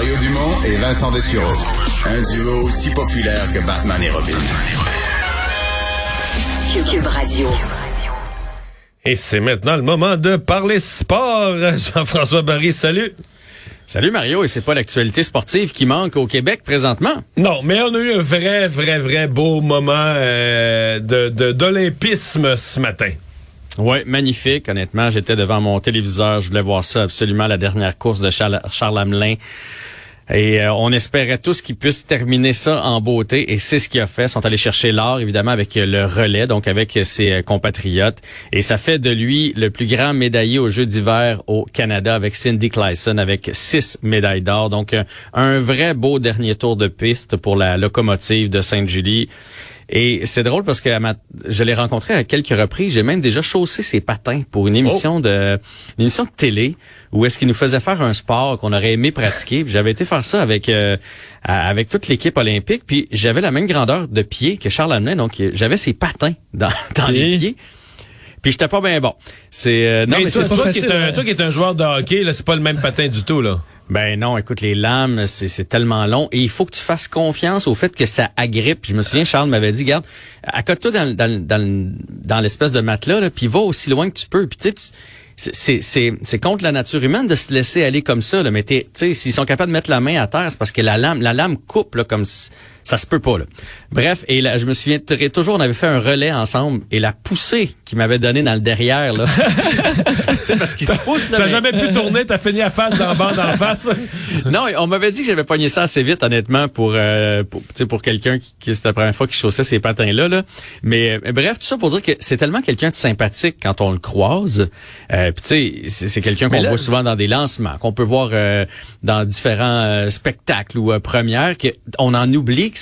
Mario Dumont et Vincent Dessureau. Un duo aussi populaire que Batman et Robin. Cube Radio. Et c'est maintenant le moment de parler sport. Jean-François Barry, salut. Salut Mario, et c'est pas l'actualité sportive qui manque au Québec présentement? Non, mais on a eu un vrai, vrai, vrai beau moment euh, de d'olympisme ce matin. Oui, magnifique. Honnêtement, j'étais devant mon téléviseur. Je voulais voir ça absolument, la dernière course de Charles, Charles Hamelin. Et euh, on espérait tous qu'il puisse terminer ça en beauté. Et c'est ce qu'il a fait. Ils sont allés chercher l'or, évidemment, avec le relais, donc avec ses euh, compatriotes. Et ça fait de lui le plus grand médaillé aux Jeux d'hiver au Canada avec Cindy Clayson, avec six médailles d'or. Donc, euh, un vrai beau dernier tour de piste pour la locomotive de Sainte-Julie. Et c'est drôle parce que je l'ai rencontré à quelques reprises. J'ai même déjà chaussé ses patins pour une émission oh. de une émission de télé où est-ce qu'il nous faisait faire un sport qu'on aurait aimé pratiquer. J'avais été faire ça avec euh, avec toute l'équipe olympique. Puis j'avais la même grandeur de pied que Charles Hamelin, donc j'avais ses patins dans, dans les pieds. Puis j'étais pas bien bon. C'est euh, non mais, c'est toi, qui est un, toi qui est un joueur de hockey là, c'est pas le même patin du tout là. Ben non, écoute, les lames, c'est tellement long et il faut que tu fasses confiance au fait que ça agrippe. Je me souviens, Charles m'avait dit, garde, accote-toi dans, dans, dans, dans l'espèce de matelas, là, puis va aussi loin que tu peux. Puis tu sais, c'est contre la nature humaine de se laisser aller comme ça. Là. Mais tu sais, s'ils sont capables de mettre la main à terre, c'est parce que la lame, la lame coupe là, comme ça se peut pas, là. Bref, et là, je me souviens toujours, on avait fait un relais ensemble et la poussée qu'il m'avait donnée dans le derrière, là. tu sais, parce qu'il se pousse, là. T'as jamais pu tourner, t'as fini à face dans le banc d'en face. non, on m'avait dit que j'avais pogné ça assez vite, honnêtement, pour, euh, pour, pour quelqu'un qui, qui c'était la première fois qu'il chaussait ces patins-là, là. Mais, bref, tout ça pour dire que c'est tellement quelqu'un de sympathique quand on le croise. Euh, Puis, tu sais, c'est quelqu'un qu'on voit souvent dans des lancements, qu'on peut voir euh, dans différents euh, spectacles ou premières, qu'on en oublie que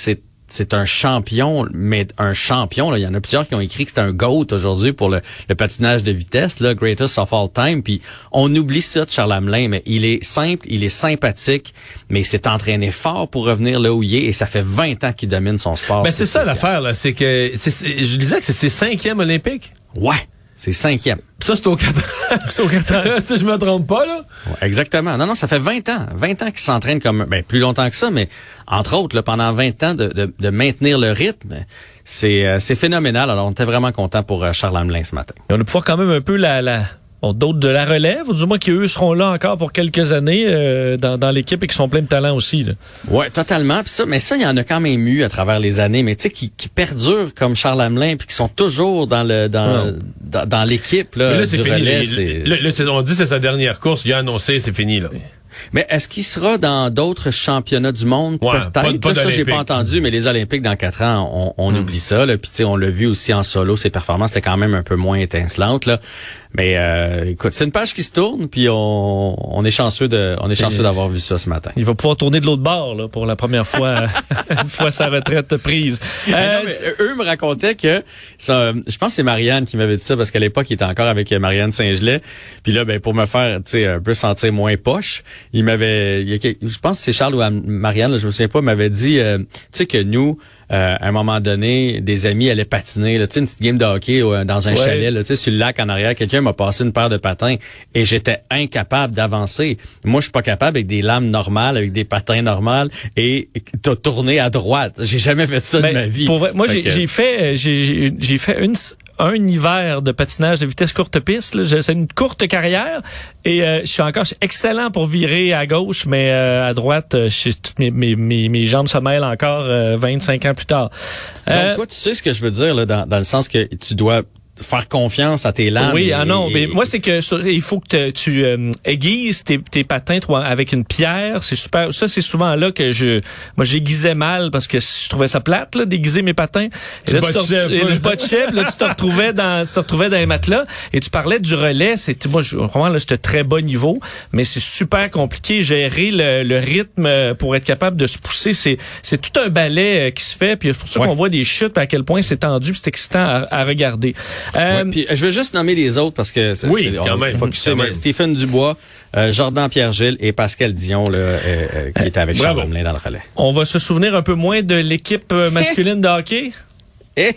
c'est un champion, mais un champion. Là. Il y en a plusieurs qui ont écrit que c'est un GOAT aujourd'hui pour le, patinage de vitesse, le greatest of all time. Puis on oublie ça de Charles Hamelin, mais il est simple, il est sympathique, mais il s'est entraîné fort pour revenir là où il est et ça fait 20 ans qu'il domine son sport. Mais c'est ça l'affaire, là. C'est que je disais que c'est ses cinquième olympique. Ouais. C'est cinquième. Ça, c'est au 4 c'est au 4 ans, si je me trompe pas, là. exactement. Non, non, ça fait 20 ans. 20 ans qu'il s'entraîne comme, ben, plus longtemps que ça, mais entre autres, là, pendant 20 ans, de, de, de maintenir le rythme, c'est, euh, c'est phénoménal. Alors, on était vraiment content pour euh, Charles Hamelin ce matin. Et on a pouvoir quand même un peu la, la, Bon, d'autres de la relève, ou du moins qui eux seront là encore pour quelques années euh, dans, dans l'équipe et qui sont pleins de talent aussi. Là. Ouais, totalement. ça, mais ça, il y en a quand même eu à travers les années, mais tu sais, qui, qui perdurent comme Charles Hamelin, puis qui sont toujours dans le dans, dans, l'équipe là, du relais. on dit c'est sa dernière course, il a annoncé, c'est fini là. Mais est-ce qu'il sera dans d'autres championnats du monde? Peut-être Ça, j'ai pas entendu, mais les Olympiques dans quatre ans, on, hmm. oublie ça. Là. Puis on l'a vu aussi en solo, ses performances étaient quand même un peu moins étincelantes. Là. Mais euh, écoute, c'est une page qui se tourne, puis on, on est chanceux de, on est chanceux d'avoir vu ça ce matin. Il va pouvoir tourner de l'autre bord là, pour la première fois, une fois sa retraite prise. Euh, eux me racontaient que, ça, je pense que c'est Marianne qui m'avait dit ça parce qu'à l'époque il était encore avec Marianne Saint-Gelais. Puis là, ben pour me faire, tu sais, un peu sentir moins poche, il m'avait, je pense que c'est Charles ou Marianne, je me souviens pas, m'avait dit, euh, tu sais que nous euh, à un moment donné, des amis allaient patiner, là, une petite game de hockey euh, dans un chalet, là, sur le lac en arrière. Quelqu'un m'a passé une paire de patins et j'étais incapable d'avancer. Moi, je suis pas capable avec des lames normales, avec des patins normales et t'as tourné à droite. J'ai jamais fait ça de ben, ma vie. moi, j'ai fait, j'ai fait une, un hiver de patinage de vitesse courte piste. C'est une courte carrière et euh, je suis encore excellent pour virer à gauche, mais euh, à droite, euh, mes, mes, mes, jambes se mêlent encore 25 ans plus tard. Donc toi, tu sais ce que je veux dire là, dans, dans le sens que tu dois faire confiance à tes lames. Oui, ah non, mais moi c'est que il faut que tu euh, aiguises tes, tes patins toi, avec une pierre, c'est super. Ça c'est souvent là que je moi j'aiguisais mal parce que je trouvais ça plate là d'aiguiser mes patins. Et là, tu te, pas de chef, là tu te retrouvais dans tu te retrouvais dans les matelas et tu parlais du relais, c'est moi je, vraiment là j'étais très bas niveau, mais c'est super compliqué gérer le, le, rythme pour être capable de se pousser, c'est c'est tout un ballet euh, qui se fait puis c'est pour ça qu'on voit des chutes à quel point c'est tendu, c'est excitant à, à regarder. Euh, puis, je vais juste nommer les autres parce que oui, quand même, Stephen Dubois, euh, Jordan Pierre-Gilles et Pascal Dion là, euh, euh qui était avec Charles Hamelin dans le relais. On va se souvenir un peu moins de l'équipe masculine de hockey? Eh?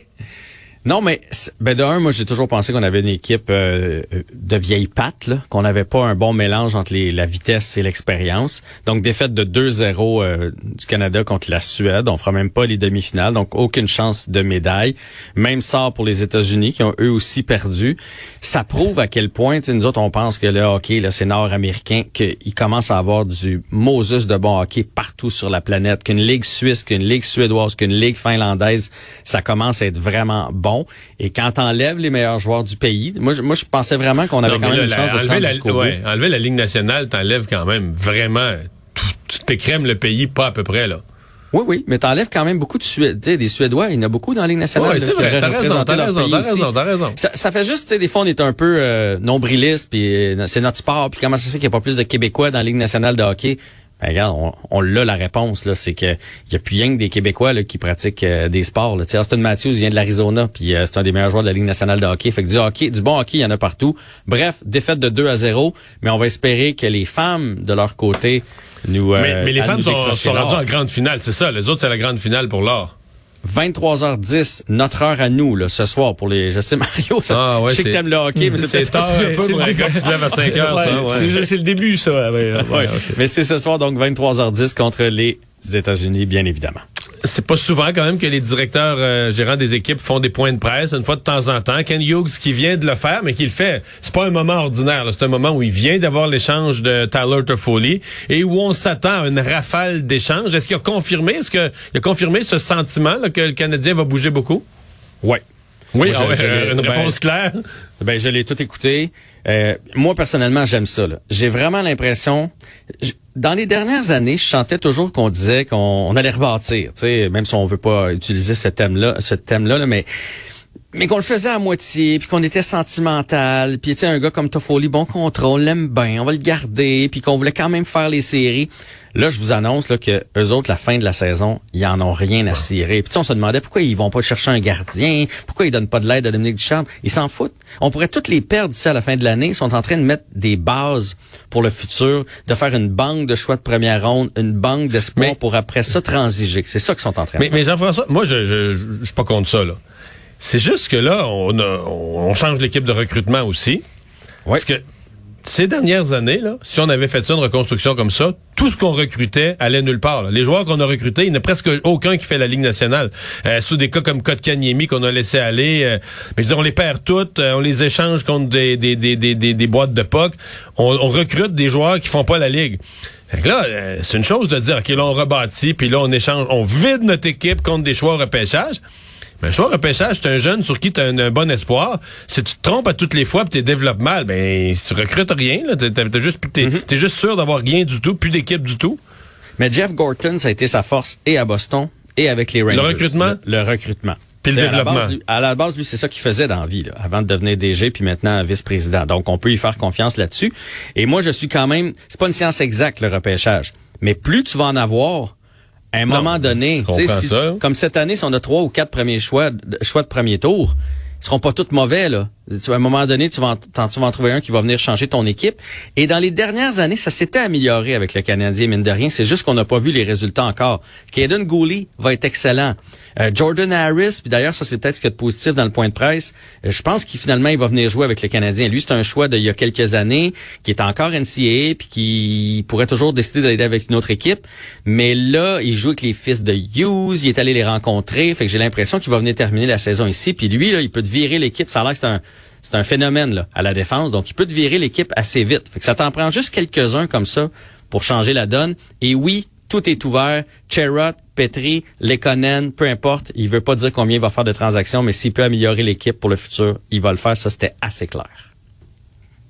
Non, mais ben de moi j'ai toujours pensé qu'on avait une équipe euh, de vieilles pattes, qu'on n'avait pas un bon mélange entre la vitesse et l'expérience. Donc défaite de 2-0 euh, du Canada contre la Suède, on fera même pas les demi-finales, donc aucune chance de médaille. Même sort pour les États-Unis qui ont eux aussi perdu. Ça prouve à quel point, nous autres on pense que le hockey là c'est nord-américain, qu'il commence à avoir du Moses de bon hockey partout sur la planète, qu'une ligue suisse, qu'une ligue suédoise, qu'une ligue finlandaise, ça commence à être vraiment bon et quand t'enlèves les meilleurs joueurs du pays, moi, je, moi, je pensais vraiment qu'on avait quand même une chance de se rendre jusqu'au ouais, Enlever la Ligue nationale, t'enlèves quand même vraiment... Tu t'écrèmes le pays pas à peu près, là. Oui, oui, mais t'enlèves quand même beaucoup de Suédois. des Suédois, il y en a beaucoup dans la Ligue nationale. Oui, c'est vrai, t'as raison, t'as raison, t'as raison, t'as raison. Ça, ça, fait juste, tu sais, des fois, on est un peu euh, nombriliste, puis euh, c'est notre sport, puis comment ça se fait qu'il n'y a pas plus de Québécois dans la Ligue nationale de hockey? Ben, regarde, on, on l'a la réponse là, c'est que il y a plus rien que des Québécois là, qui pratiquent euh, des sports. Là. Austin Matthews vient de l'Arizona, puis euh, c'est un des meilleurs joueurs de la Ligue nationale de hockey. Fait que du hockey, du bon hockey, il y en a partout. Bref, défaite de 2 à 0, mais on va espérer que les femmes de leur côté nous. Euh, mais, mais, les femmes sont, sont rendues en grande finale, c'est ça. Les autres, c'est la grande finale pour l'or. 23h10, notre heure à nous, là, ce soir, pour les, je sais, Mario, ça, ah, ouais, je sais que t'aimes le hockey, mais c'est tard un peu pour un gars qui se lève à 5 heures, ouais, C'est le début, ça. Ouais, okay. Mais c'est ce soir, donc, 23h10 contre les États-Unis, bien évidemment c'est pas souvent quand même que les directeurs euh, gérants des équipes font des points de presse une fois de temps en temps. Ken Hughes qui vient de le faire, mais qui le fait. C'est pas un moment ordinaire. C'est un moment où il vient d'avoir l'échange de Tyler Toffoli et où on s'attend à une rafale d'échanges. Est-ce qu'il a confirmé, est-ce qu'il a confirmé ce sentiment là, que le Canadien va bouger beaucoup? Ouais. Oui, moi, ah une ben, réponse claire. Ben, je l'ai tout écouté. Euh, moi, personnellement, j'aime ça. J'ai vraiment l'impression... Dans les dernières années, je chantais toujours qu'on disait qu'on allait rebâtir, même si on veut pas utiliser ce thème-là, ce thème-là, là, mais mais qu'on le faisait à moitié, puis qu'on était sentimental, puis tu sais un gars comme Toffoli, bon contrôle, on l'aime bien, on va le garder, puis qu'on voulait quand même faire les séries. Là, je vous annonce là, que eux autres, la fin de la saison, ils en ont rien à cirer. Puis on se demandait pourquoi ils vont pas chercher un gardien, pourquoi ils donnent pas de l'aide à Dominique Duchamp. Ils s'en foutent. On pourrait toutes les perdre d'ici à la fin de l'année. Ils sont en train de mettre des bases pour le futur, de faire une banque de choix de première ronde, une banque d'espoir pour après ça transiger. C'est ça qu'ils sont en train de mais, faire. Mais Jean-François, moi, je, je, je, suis pas contre ça. Là. C'est juste que là, on, a, on change l'équipe de recrutement aussi. Ouais. Parce que ces dernières années, là, si on avait fait ça, une reconstruction comme ça, tout ce qu'on recrutait allait nulle part. Les joueurs qu'on a recrutés, il n'y en a presque aucun qui fait la Ligue nationale. Euh, sous des cas comme Kotkaniemi qu'on a laissé aller, euh, mais je veux dire, on les perd toutes, euh, on les échange contre des, des, des, des, des boîtes de POC. On, on, recrute des joueurs qui font pas la Ligue. Fait que là, euh, c'est une chose de dire, OK, là, on rebâtit, puis là, on échange, on vide notre équipe contre des choix au repêchage. Mais un choix repêchage, c'est un jeune sur qui tu as un, bon espoir. Si tu te trompes à toutes les fois tu développes mal, ben tu recrutes rien, tu es, juste, mm-hmm. juste sûr d'avoir rien du tout, plus d'équipe du tout. Mais Jeff Gorton, ça a été sa force et à Boston et avec les Rangers. Le recrutement? Le, recrutement. Puis le développement. À la, base, lui, c'est ça qu'il faisait dans la vie, là, avant de devenir DG, puis maintenant vice-président. Donc, on peut y faire confiance là-dessus. Et moi, je suis quand même... C'est pas une science exacte, le repêchage. Mais plus tu vas en avoir, à un moment donné, si, comme cette année, si on a trois ou quatre premiers choix, choix de premier tour, ils seront pas tous mauvais là. À un moment donné, tu vas, en, tu vas en trouver un qui va venir changer ton équipe. Et dans les dernières années, ça s'était amélioré avec le Canadien, mine de rien. C'est juste qu'on n'a pas vu les résultats encore. Caden Gooley va être excellent. Euh, Jordan Harris, puis d'ailleurs, ça c'est peut-être ce qu'il y a de positif dans le point de presse. Euh, je pense qu'il finalement il va venir jouer avec le Canadien. Lui, c'est un choix d'il y a quelques années, qui est encore NCAA, puis qui pourrait toujours décider d'aller avec une autre équipe. Mais là, il joue avec les fils de Hughes, il est allé les rencontrer. Fait que j'ai l'impression qu'il va venir terminer la saison ici. Puis lui, là, il peut te virer l'équipe. Ça a l'air que c'est un c'est un phénomène là, à la défense, donc il peut te virer l'équipe assez vite. Fait que ça t'en prend juste quelques-uns comme ça pour changer la donne. Et oui, tout est ouvert. Cherrod, Petri, Lekonen, peu importe. Il veut pas dire combien il va faire de transactions, mais s'il peut améliorer l'équipe pour le futur, il va le faire. Ça, c'était assez clair.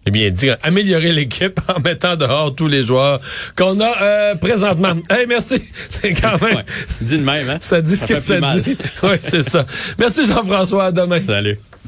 Eh bien, dire améliorer l'équipe en mettant dehors tous les joueurs qu'on a euh, présentement. Hey, merci. C'est quand même. Ouais, dit de même, hein? Ça dit ce que ça dit. oui, c'est ça. Merci Jean-François. À demain. Salut.